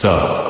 Sub.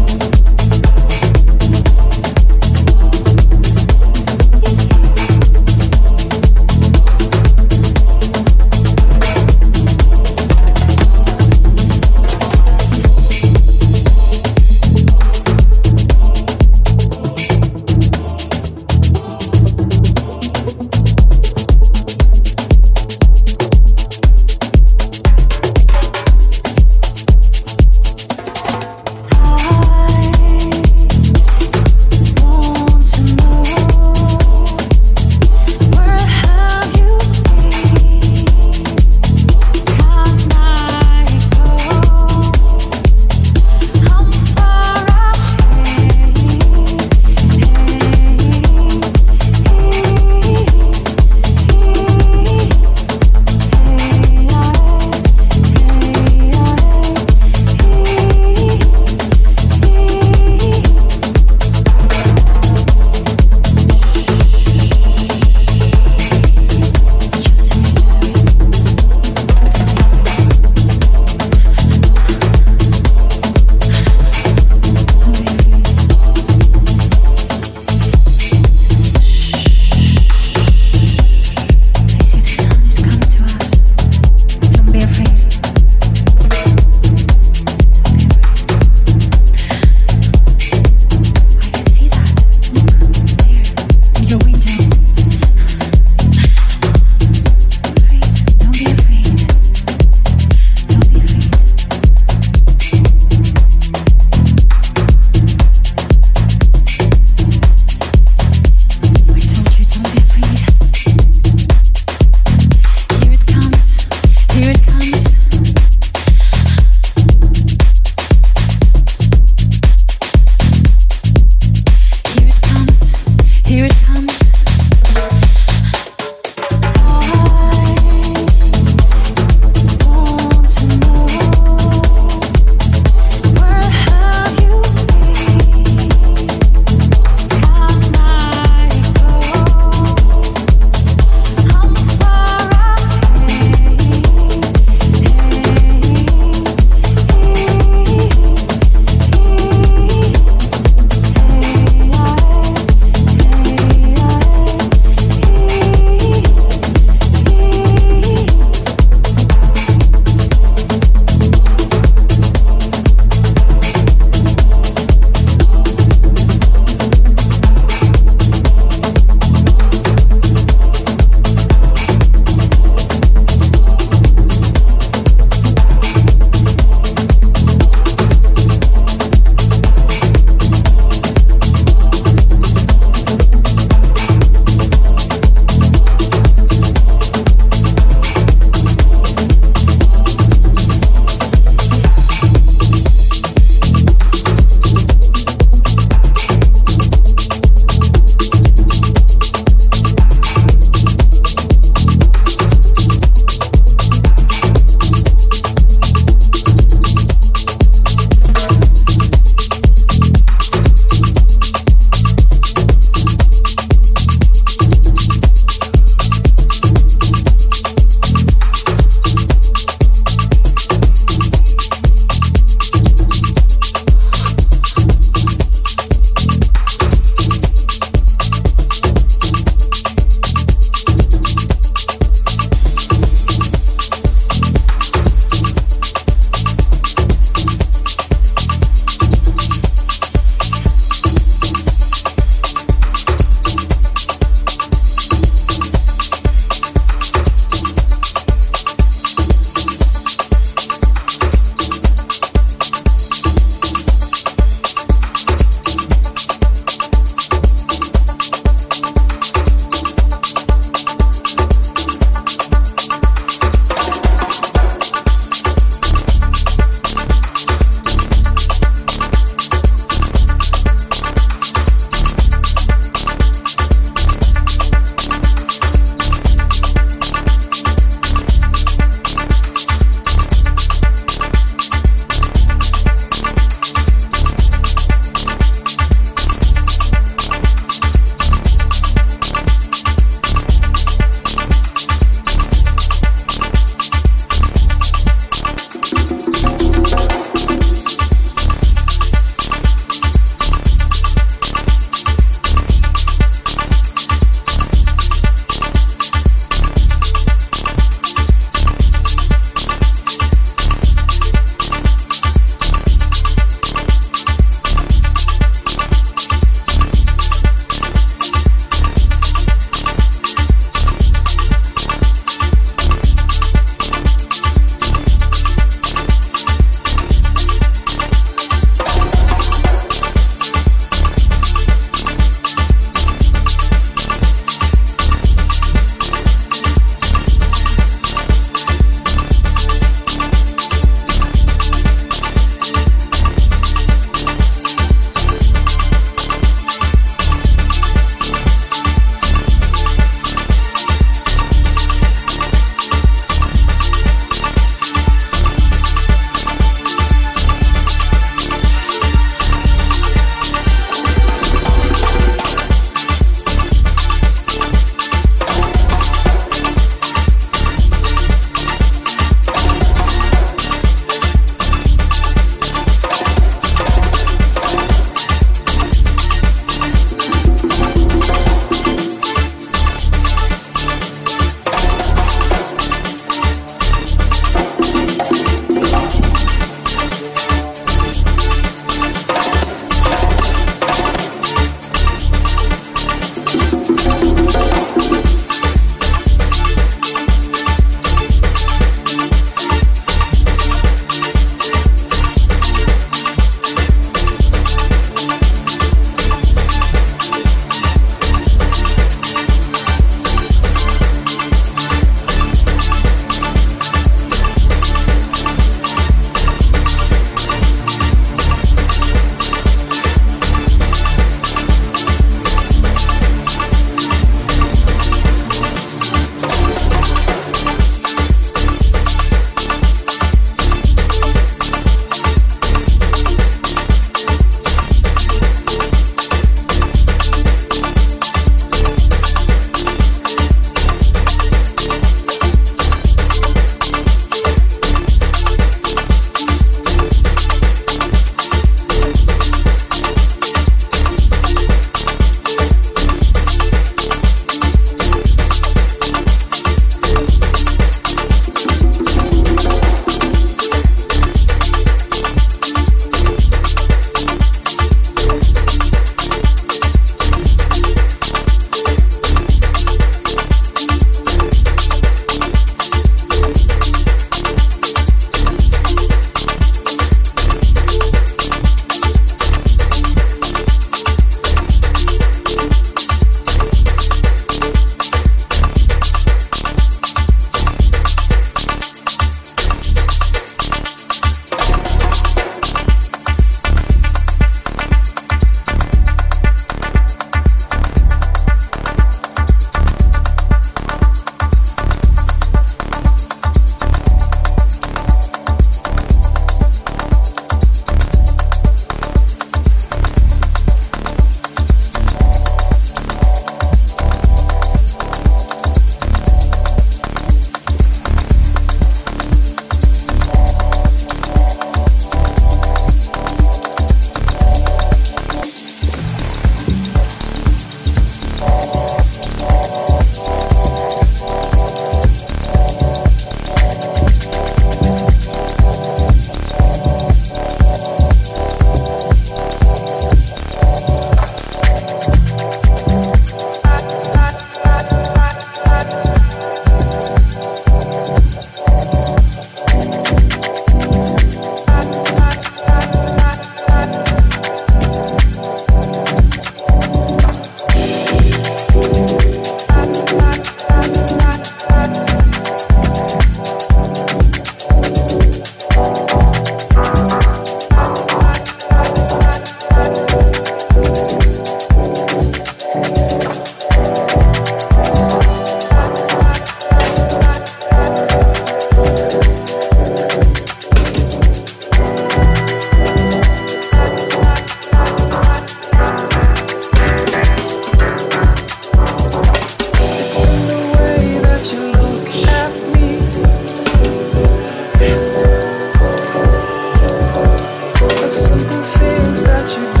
simple things that you do.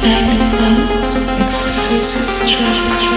silent clouds, exclusive tracks.